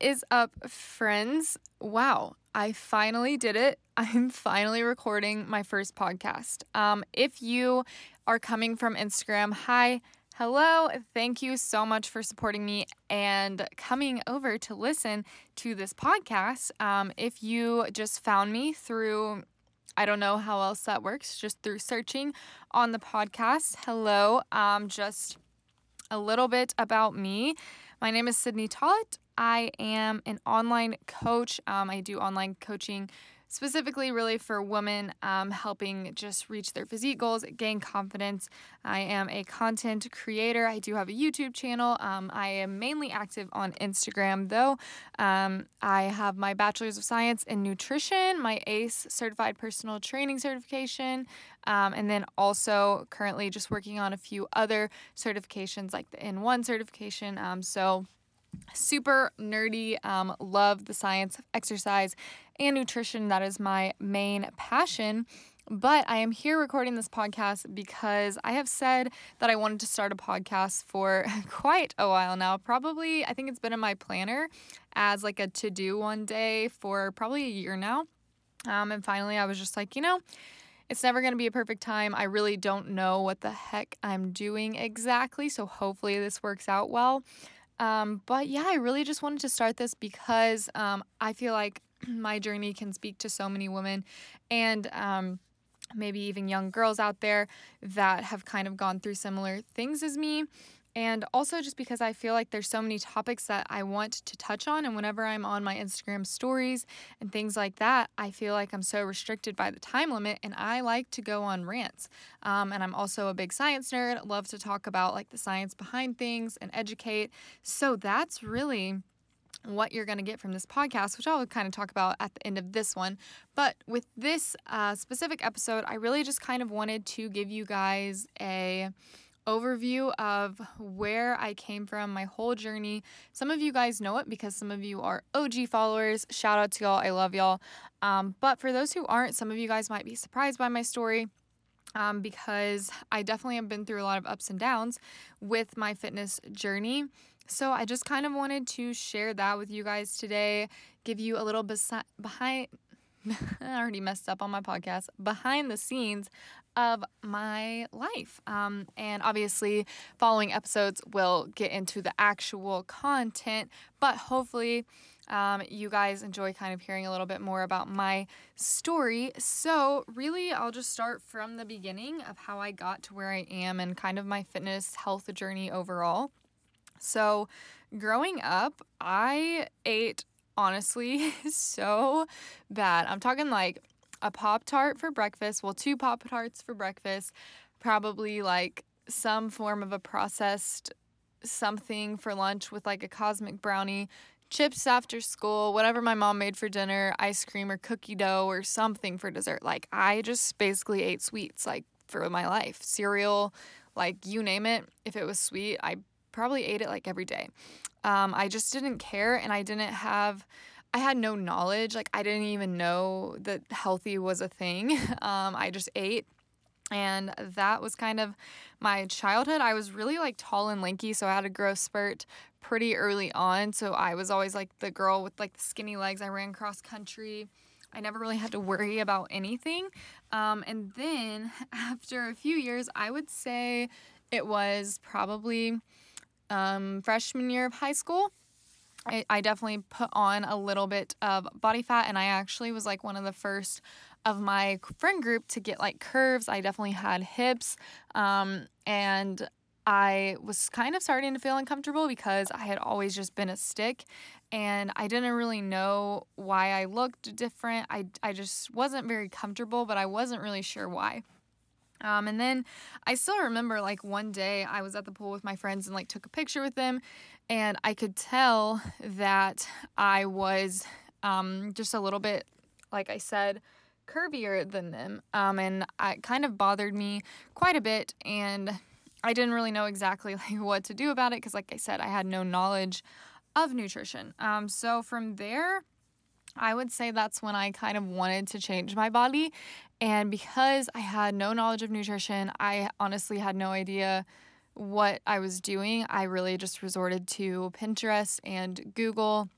Is up, friends? Wow, I finally did it. I'm finally recording my first podcast. Um, if you are coming from Instagram, hi, hello, thank you so much for supporting me and coming over to listen to this podcast. Um, if you just found me through I don't know how else that works, just through searching on the podcast. Hello, um, just a little bit about me. My name is Sydney Tollett. I am an online coach. Um, I do online coaching specifically, really for women, um, helping just reach their physique goals, gain confidence. I am a content creator. I do have a YouTube channel. Um, I am mainly active on Instagram, though. Um, I have my Bachelor's of Science in Nutrition, my ACE Certified Personal Training certification, um, and then also currently just working on a few other certifications like the N1 certification. Um, so, super nerdy, um, love the science of exercise and nutrition. That is my main passion. But I am here recording this podcast because I have said that I wanted to start a podcast for quite a while now. Probably, I think it's been in my planner as like a to do one day for probably a year now. Um, and finally, I was just like, you know, it's never going to be a perfect time. I really don't know what the heck I'm doing exactly. So hopefully, this works out well. Um, but yeah, I really just wanted to start this because um, I feel like my journey can speak to so many women and um, maybe even young girls out there that have kind of gone through similar things as me. And also, just because I feel like there's so many topics that I want to touch on, and whenever I'm on my Instagram stories and things like that, I feel like I'm so restricted by the time limit, and I like to go on rants. Um, and I'm also a big science nerd, love to talk about like the science behind things and educate. So that's really what you're going to get from this podcast, which I'll kind of talk about at the end of this one. But with this uh, specific episode, I really just kind of wanted to give you guys a overview of where I came from, my whole journey. Some of you guys know it because some of you are OG followers. Shout out to y'all. I love y'all. Um, but for those who aren't, some of you guys might be surprised by my story. Um, because I definitely have been through a lot of ups and downs with my fitness journey. So I just kind of wanted to share that with you guys today, give you a little besi- behind I already messed up on my podcast, behind the scenes of my life. Um, and obviously, following episodes will get into the actual content, but hopefully, um, you guys enjoy kind of hearing a little bit more about my story. So, really, I'll just start from the beginning of how I got to where I am and kind of my fitness health journey overall. So, growing up, I ate honestly so bad. I'm talking like a Pop Tart for breakfast, well, two Pop Tarts for breakfast, probably like some form of a processed something for lunch with like a cosmic brownie, chips after school, whatever my mom made for dinner, ice cream or cookie dough or something for dessert. Like I just basically ate sweets like for my life. Cereal, like you name it, if it was sweet, I probably ate it like every day. Um, I just didn't care and I didn't have, I had no knowledge. Like, I didn't even know that healthy was a thing. Um, I just ate. And that was kind of my childhood. I was really like tall and lanky, so I had a growth spurt pretty early on. So I was always like the girl with like the skinny legs. I ran cross country. I never really had to worry about anything. Um, and then after a few years, I would say it was probably um, freshman year of high school. I, I definitely put on a little bit of body fat, and I actually was like one of the first of my friend group to get like curves. I definitely had hips, um, and I was kind of starting to feel uncomfortable because I had always just been a stick and I didn't really know why I looked different. I, I just wasn't very comfortable, but I wasn't really sure why. Um, and then I still remember like one day I was at the pool with my friends and like took a picture with them, and I could tell that I was um, just a little bit, like I said, curvier than them. Um, and it kind of bothered me quite a bit, and I didn't really know exactly like what to do about it because, like I said, I had no knowledge of nutrition. Um, so from there, I would say that's when I kind of wanted to change my body. And because I had no knowledge of nutrition, I honestly had no idea what I was doing, I really just resorted to Pinterest and Google.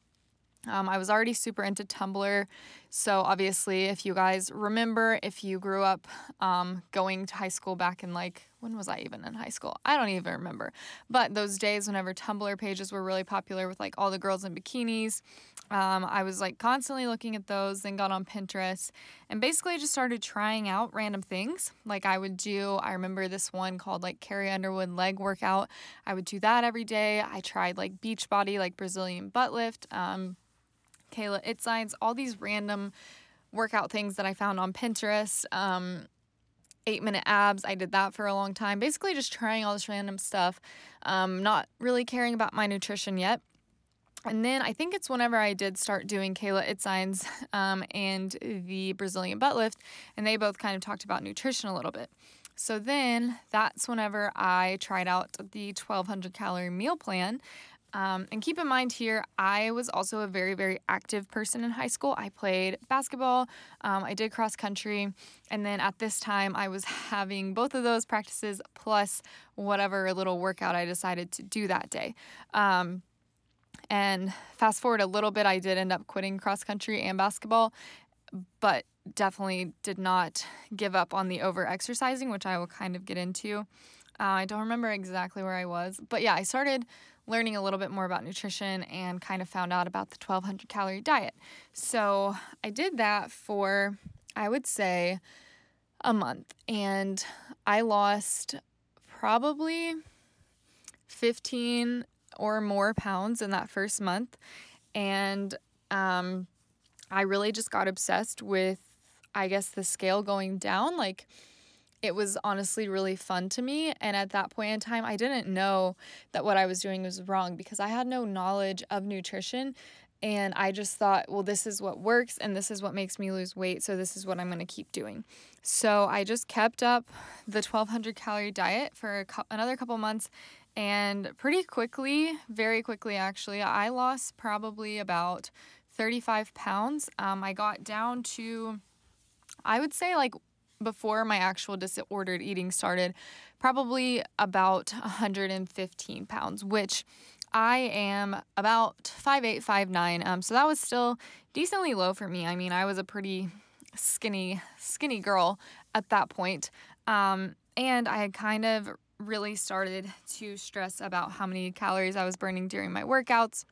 Um, I was already super into Tumblr. So, obviously, if you guys remember, if you grew up um, going to high school back in like, when was I even in high school? I don't even remember. But those days, whenever Tumblr pages were really popular with like all the girls in bikinis, um, I was like constantly looking at those, then got on Pinterest and basically just started trying out random things. Like I would do, I remember this one called like Carrie Underwood leg workout. I would do that every day. I tried like Beachbody, like Brazilian butt lift. Um, Kayla Itsines, all these random workout things that I found on Pinterest. Um, eight minute abs, I did that for a long time. Basically, just trying all this random stuff, um, not really caring about my nutrition yet. And then I think it's whenever I did start doing Kayla Itsines um, and the Brazilian butt lift, and they both kind of talked about nutrition a little bit. So then that's whenever I tried out the 1200 calorie meal plan. Um, and keep in mind here, I was also a very, very active person in high school. I played basketball, um, I did cross country, and then at this time, I was having both of those practices plus whatever little workout I decided to do that day. Um, and fast forward a little bit, I did end up quitting cross country and basketball, but definitely did not give up on the over exercising, which I will kind of get into. Uh, I don't remember exactly where I was, but yeah, I started learning a little bit more about nutrition and kind of found out about the 1200 calorie diet. So I did that for, I would say, a month, and I lost probably 15 or more pounds in that first month. And um, I really just got obsessed with, I guess, the scale going down. Like, it was honestly really fun to me. And at that point in time, I didn't know that what I was doing was wrong because I had no knowledge of nutrition. And I just thought, well, this is what works and this is what makes me lose weight. So this is what I'm going to keep doing. So I just kept up the 1200 calorie diet for another couple months. And pretty quickly, very quickly actually, I lost probably about 35 pounds. Um, I got down to, I would say, like before my actual disordered eating started, probably about 115 pounds, which I am about 5'8, 5'9. Um, so that was still decently low for me. I mean, I was a pretty skinny, skinny girl at that point. Um, and I had kind of really started to stress about how many calories I was burning during my workouts,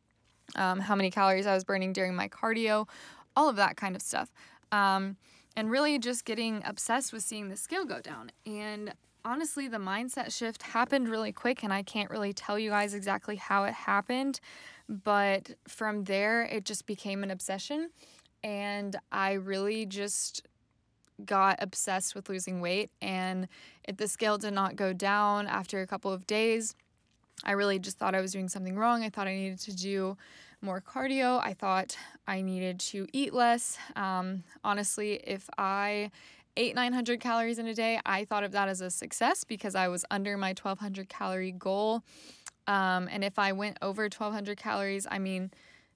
um, how many calories I was burning during my cardio, all of that kind of stuff. Um, and really just getting obsessed with seeing the scale go down. And honestly, the mindset shift happened really quick, and I can't really tell you guys exactly how it happened. But from there, it just became an obsession. And I really just got obsessed with losing weight. And if the scale did not go down after a couple of days, I really just thought I was doing something wrong. I thought I needed to do more cardio. I thought I needed to eat less. Um, honestly, if I ate 900 calories in a day, I thought of that as a success because I was under my 1200 calorie goal. Um, and if I went over 1200 calories, I mean,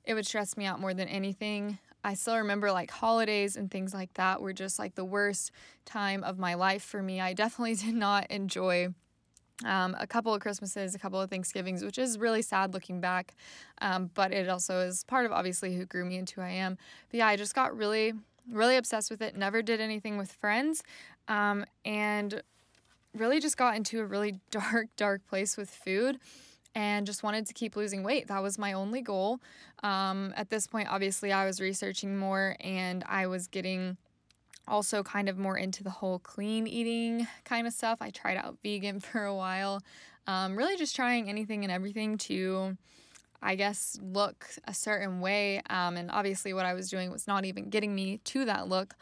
it would stress me out more than anything. I still remember like holidays and things like that were just like the worst time of my life for me. I definitely did not enjoy um, a couple of Christmases, a couple of Thanksgivings, which is really sad looking back. Um, but it also is part of obviously who grew me into who I am. But yeah, I just got really, really obsessed with it. Never did anything with friends. Um, and really just got into a really dark, dark place with food and just wanted to keep losing weight. That was my only goal. Um, at this point, obviously, I was researching more and I was getting also kind of more into the whole clean eating kind of stuff. I tried out vegan for a while, um, really just trying anything and everything to, I guess, look a certain way. Um, and obviously, what I was doing was not even getting me to that look.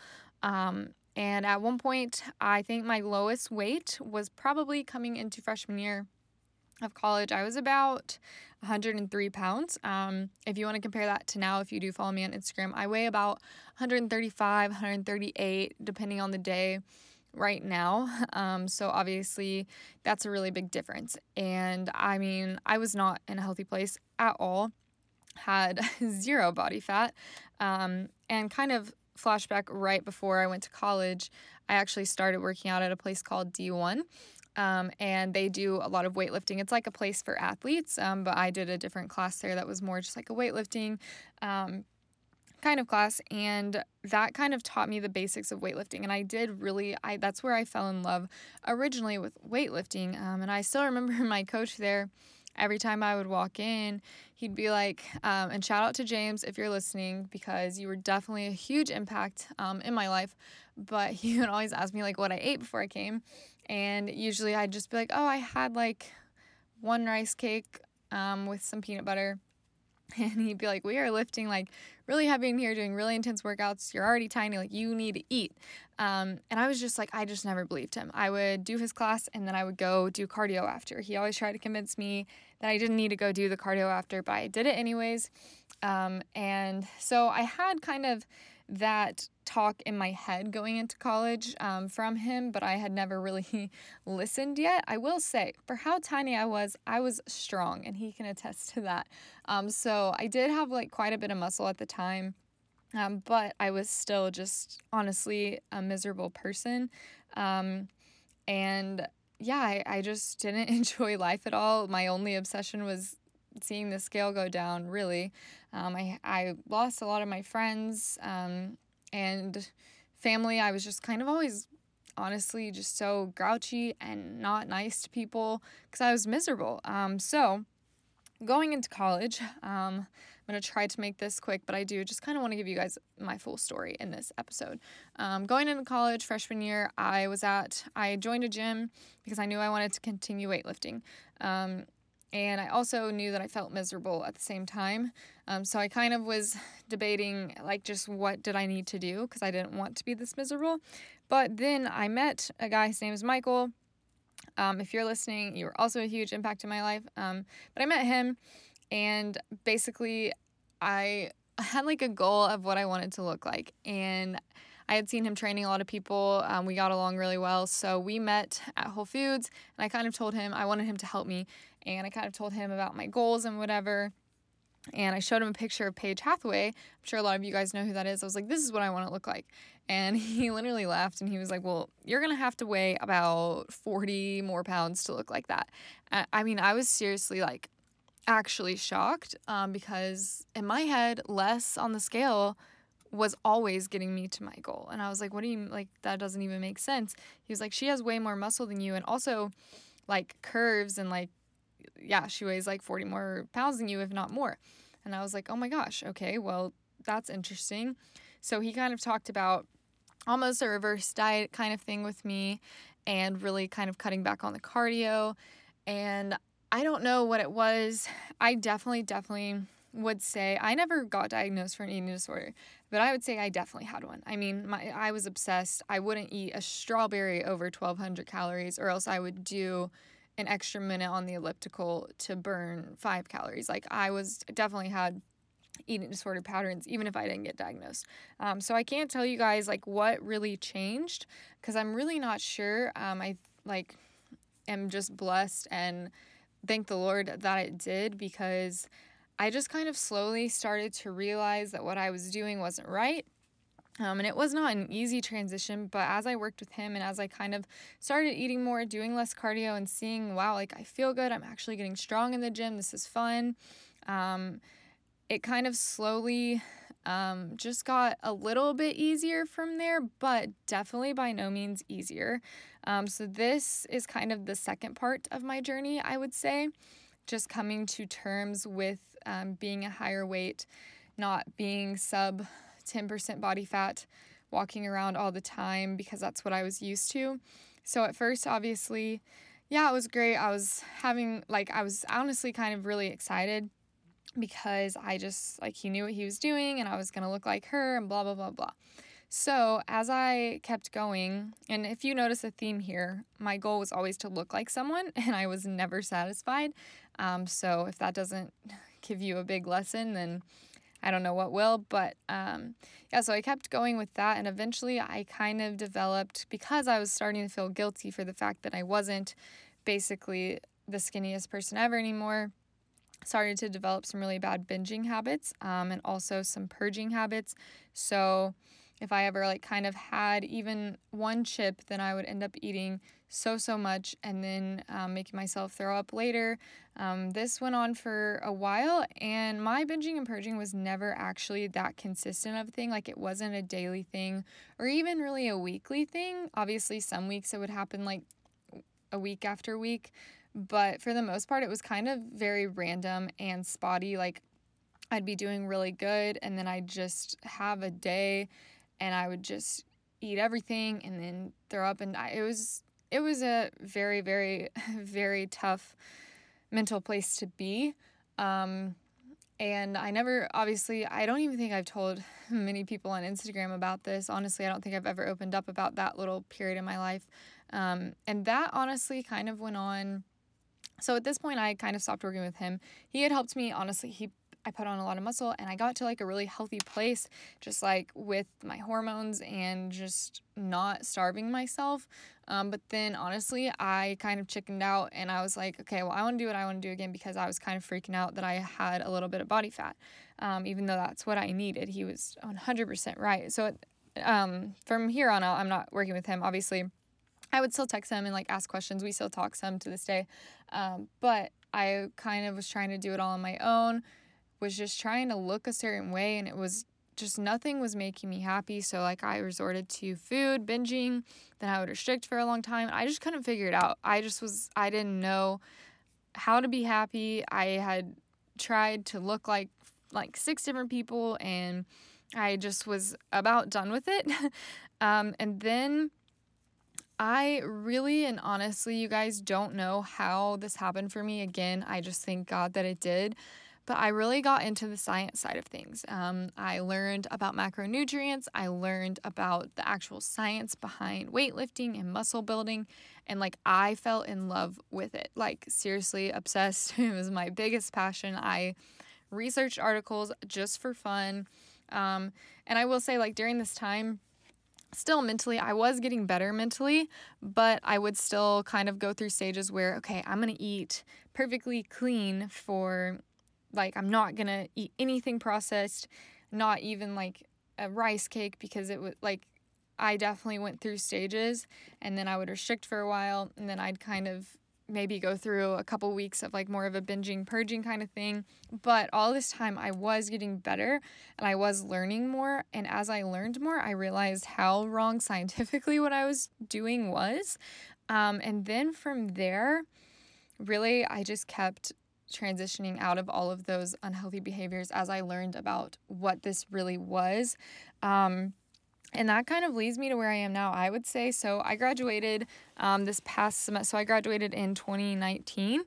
Um, and at one point, I think my lowest weight was probably coming into freshman year of college, I was about 103 pounds. Um, if you want to compare that to now, if you do follow me on Instagram, I weigh about 135, 138, depending on the day right now. Um, so obviously, that's a really big difference. And I mean, I was not in a healthy place at all, had zero body fat, um, and kind of flashback right before I went to college, I actually started working out at a place called D1. Um, and they do a lot of weightlifting. It's like a place for athletes, um, but I did a different class there that was more just like a weightlifting um, kind of class and that kind of taught me the basics of weightlifting and i did really i that's where i fell in love originally with weightlifting um, and i still remember my coach there every time i would walk in he'd be like um, and shout out to james if you're listening because you were definitely a huge impact um, in my life but he would always ask me like what i ate before i came and usually i'd just be like oh i had like one rice cake um, with some peanut butter and he'd be like, We are lifting like really heavy in here, doing really intense workouts. You're already tiny, like, you need to eat. Um, and I was just like, I just never believed him. I would do his class and then I would go do cardio after. He always tried to convince me that I didn't need to go do the cardio after, but I did it anyways. Um, and so I had kind of that talk in my head going into college um, from him, but I had never really listened yet. I will say, for how tiny I was, I was strong, and he can attest to that. Um, so I did have like quite a bit of muscle at the time. Um, but I was still just honestly a miserable person. Um, and yeah, I, I just didn't enjoy life at all. My only obsession was seeing the scale go down, really. Um, I, I lost a lot of my friends um, and family. I was just kind of always, honestly, just so grouchy and not nice to people because I was miserable. Um, so, going into college, um, I'm going to try to make this quick, but I do just kind of want to give you guys my full story in this episode. Um, going into college, freshman year, I was at, I joined a gym because I knew I wanted to continue weightlifting. Um, and I also knew that I felt miserable at the same time. Um, so I kind of was debating, like, just what did I need to do because I didn't want to be this miserable. But then I met a guy, his name is Michael. Um, if you're listening, you were also a huge impact in my life. Um, but I met him, and basically, I had like a goal of what I wanted to look like. And I had seen him training a lot of people. Um, we got along really well. So we met at Whole Foods, and I kind of told him I wanted him to help me. And I kind of told him about my goals and whatever. And I showed him a picture of Paige Hathaway. I'm sure a lot of you guys know who that is. I was like, this is what I want to look like. And he literally laughed and he was like, well, you're going to have to weigh about 40 more pounds to look like that. I mean, I was seriously like, actually shocked um, because in my head, less on the scale was always getting me to my goal. And I was like, what do you like? That doesn't even make sense. He was like, she has way more muscle than you. And also, like, curves and like, yeah, she weighs like 40 more pounds than you, if not more. And I was like, oh my gosh, okay, well, that's interesting. So he kind of talked about almost a reverse diet kind of thing with me and really kind of cutting back on the cardio. And I don't know what it was. I definitely, definitely would say I never got diagnosed for an eating disorder, but I would say I definitely had one. I mean, my I was obsessed. I wouldn't eat a strawberry over 1200 calories or else I would do an extra minute on the elliptical to burn 5 calories. Like I was definitely had eating disorder patterns even if I didn't get diagnosed. Um, so I can't tell you guys like what really changed because I'm really not sure. Um, I like am just blessed and thank the Lord that it did because I just kind of slowly started to realize that what I was doing wasn't right. Um, and it was not an easy transition, but as I worked with him and as I kind of started eating more, doing less cardio, and seeing, wow, like I feel good, I'm actually getting strong in the gym, this is fun, um, it kind of slowly um, just got a little bit easier from there, but definitely by no means easier. Um, so, this is kind of the second part of my journey, I would say just coming to terms with um, being a higher weight, not being sub 10% body fat, walking around all the time because that's what I was used to. So at first, obviously, yeah, it was great. I was having, like, I was honestly kind of really excited because I just, like, he knew what he was doing and I was going to look like her and blah, blah, blah, blah. So, as I kept going, and if you notice a theme here, my goal was always to look like someone, and I was never satisfied. Um, so, if that doesn't give you a big lesson, then I don't know what will. But um, yeah, so I kept going with that, and eventually I kind of developed because I was starting to feel guilty for the fact that I wasn't basically the skinniest person ever anymore started to develop some really bad binging habits um, and also some purging habits. So if I ever like kind of had even one chip, then I would end up eating so, so much and then um, making myself throw up later. Um, this went on for a while, and my binging and purging was never actually that consistent of a thing. Like, it wasn't a daily thing or even really a weekly thing. Obviously, some weeks it would happen like a week after week, but for the most part, it was kind of very random and spotty. Like, I'd be doing really good, and then I'd just have a day and I would just eat everything and then throw up and I, it was it was a very very very tough mental place to be um, and I never obviously I don't even think I've told many people on Instagram about this. Honestly I don't think I've ever opened up about that little period in my life um, and that honestly kind of went on. So at this point I kind of stopped working with him. He had helped me honestly he I put on a lot of muscle and I got to like a really healthy place, just like with my hormones and just not starving myself. Um, but then honestly, I kind of chickened out and I was like, okay, well, I want to do what I want to do again because I was kind of freaking out that I had a little bit of body fat, um, even though that's what I needed. He was 100% right. So um, from here on out, I'm not working with him, obviously. I would still text him and like ask questions. We still talk some to this day. Um, but I kind of was trying to do it all on my own was just trying to look a certain way and it was just nothing was making me happy. So like I resorted to food, binging, then I would restrict for a long time. I just couldn't figure it out. I just was I didn't know how to be happy. I had tried to look like like six different people and I just was about done with it. um, and then I really and honestly, you guys don't know how this happened for me. Again, I just thank God that it did. But I really got into the science side of things. Um, I learned about macronutrients. I learned about the actual science behind weightlifting and muscle building. And like, I fell in love with it. Like, seriously, obsessed. it was my biggest passion. I researched articles just for fun. Um, and I will say, like, during this time, still mentally i was getting better mentally but i would still kind of go through stages where okay i'm to eat perfectly clean for like, I'm not gonna eat anything processed, not even like a rice cake because it was like I definitely went through stages and then I would restrict for a while and then I'd kind of maybe go through a couple weeks of like more of a binging purging kind of thing. But all this time I was getting better and I was learning more. And as I learned more I realized how wrong scientifically what I was doing was. Um, and then from there really I just kept transitioning out of all of those unhealthy behaviors as I learned about what this really was. Um, and that kind of leads me to where I am now, I would say. So I graduated um, this past semester. So I graduated in 2019.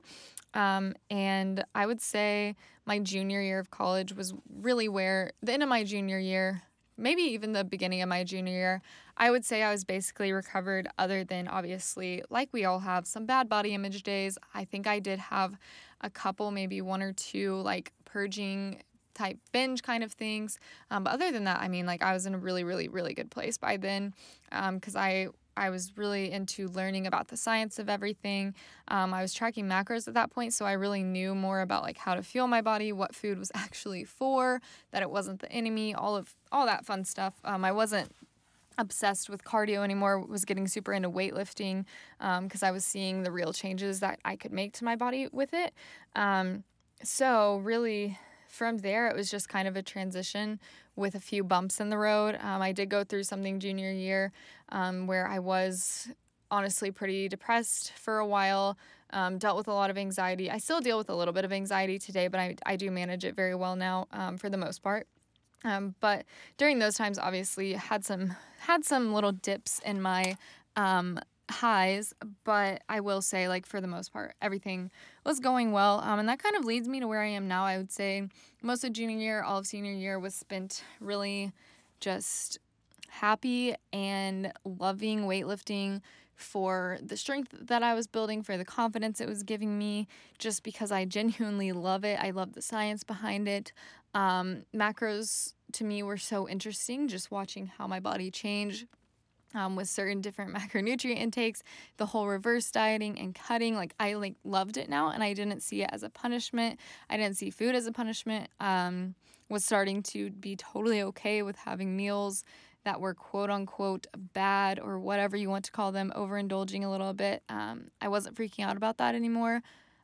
Um, and I would say my junior year of college was really where the end of my junior year, maybe even the beginning of my junior year, I would say I was basically recovered, other than obviously, like we all have, some bad body image days. I think I did have a couple, maybe one or two, like purging type binge kind of things. Um, but other than that, I mean, like I was in a really, really, really good place by then because um, I I was really into learning about the science of everything. Um, I was tracking macros at that point, so I really knew more about like how to fuel my body, what food was actually for, that it wasn't the enemy, all of all that fun stuff. Um, I wasn't obsessed with cardio anymore was getting super into weightlifting because um, i was seeing the real changes that i could make to my body with it. Um, so really from there it was just kind of a transition with a few bumps in the road. Um, i did go through something junior year um, where i was honestly pretty depressed for a while um, dealt with a lot of anxiety. I still deal with a little bit of anxiety today but i, I do manage it very well now um, for the most part um, but during those times, obviously, had some had some little dips in my um, highs. But I will say, like for the most part, everything was going well, um, and that kind of leads me to where I am now. I would say most of junior year, all of senior year was spent really just happy and loving weightlifting for the strength that I was building, for the confidence it was giving me, just because I genuinely love it. I love the science behind it. Um, macros to me were so interesting, just watching how my body changed um, with certain different macronutrient intakes, the whole reverse dieting and cutting. Like I like loved it now, and I didn't see it as a punishment. I didn't see food as a punishment. Um, was starting to be totally okay with having meals that were quote unquote bad or whatever you want to call them, overindulging a little bit. Um, I wasn't freaking out about that anymore.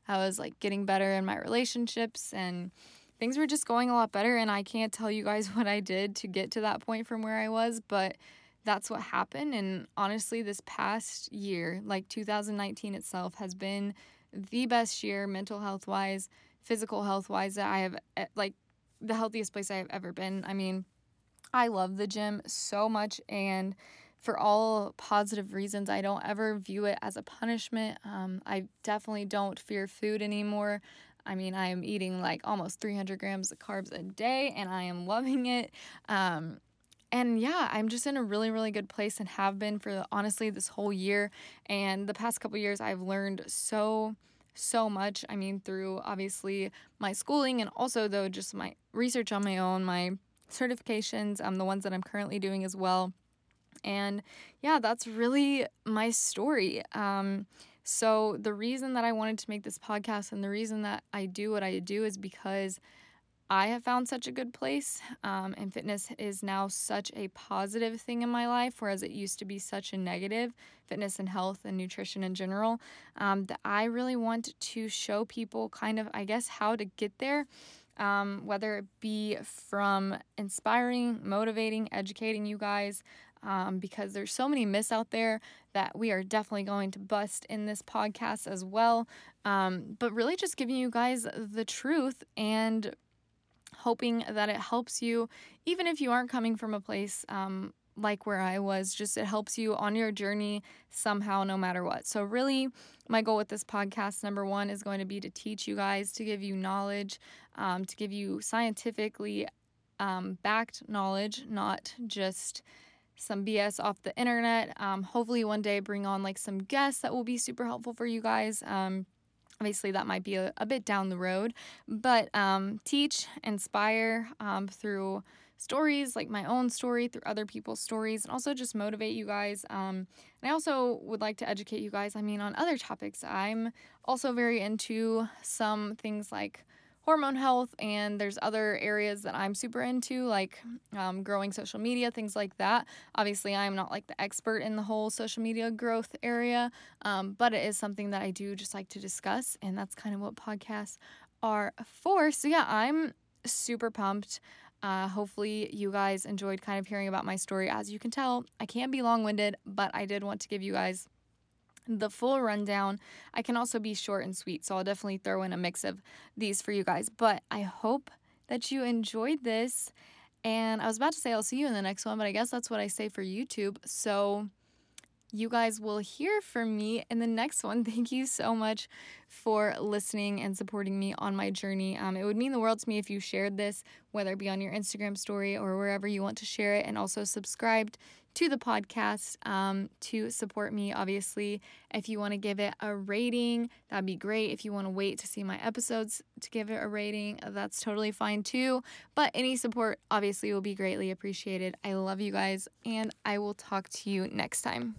I was like getting better in my relationships and things were just going a lot better. And I can't tell you guys what I did to get to that point from where I was, but that's what happened. And honestly, this past year, like 2019 itself, has been the best year mental health wise, physical health wise that I have, eh, like, the healthiest place I have ever been. I mean, I love the gym so much and for all positive reasons. I don't ever view it as a punishment. Um, I definitely don't fear food anymore. I mean, I am eating like almost 300 grams of carbs a day and I am loving it. Um, and yeah, I'm just in a really, really good place and have been for honestly this whole year. And the past couple years, I've learned so, so much. I mean, through obviously my schooling and also, though, just my research on my own, my certifications, um, the ones that I'm currently doing as well. And yeah, that's really my story. Um, so, the reason that I wanted to make this podcast and the reason that I do what I do is because I have found such a good place, um, and fitness is now such a positive thing in my life, whereas it used to be such a negative fitness and health and nutrition in general. Um, that I really want to show people kind of, I guess, how to get there. Um, whether it be from inspiring, motivating, educating you guys, um, because there's so many myths out there that we are definitely going to bust in this podcast as well. Um, but really, just giving you guys the truth and hoping that it helps you, even if you aren't coming from a place um, like where I was, just it helps you on your journey somehow, no matter what. So, really, my goal with this podcast, number one, is going to be to teach you guys, to give you knowledge, um, to give you scientifically um, backed knowledge, not just some BS off the internet. Um, hopefully, one day bring on like some guests that will be super helpful for you guys. Um, obviously, that might be a, a, bit down the road, but um, teach, inspire um, through stories like my own story, through other people's stories, and also just motivate you guys. Um, and I also would like to educate you guys, I mean, on other topics. I'm also very into some things like hormone health, and there's other areas that I'm super into, like um, growing social media, things like that. Obviously, I'm not like the expert in the whole social media growth area, um, but it is something that I do just like to discuss, and that's kind of what podcasts are for. So, yeah, I'm super pumped. Uh, hopefully, you guys enjoyed kind of hearing about my story. As you can tell, I can be long winded, but I did want to give you guys the full rundown. I can also be short and sweet, so I'll definitely throw in a mix of these for you guys. But I hope that you enjoyed this. And I was about to say I'll see you in the next one, but I guess that's what I say for YouTube. So you guys will hear from me in the next one. Thank you so much for listening and supporting me on my journey. Um, it would mean the world to me if you shared this, whether it be on your Instagram story or wherever you want to share it, and also subscribed to the podcast um, to support me. Obviously, if you want to give it a rating, that'd be great. If you want to wait to see my episodes to give it a rating, that's totally fine too. But any support, obviously, will be greatly appreciated. I love you guys, and I will talk to you next time.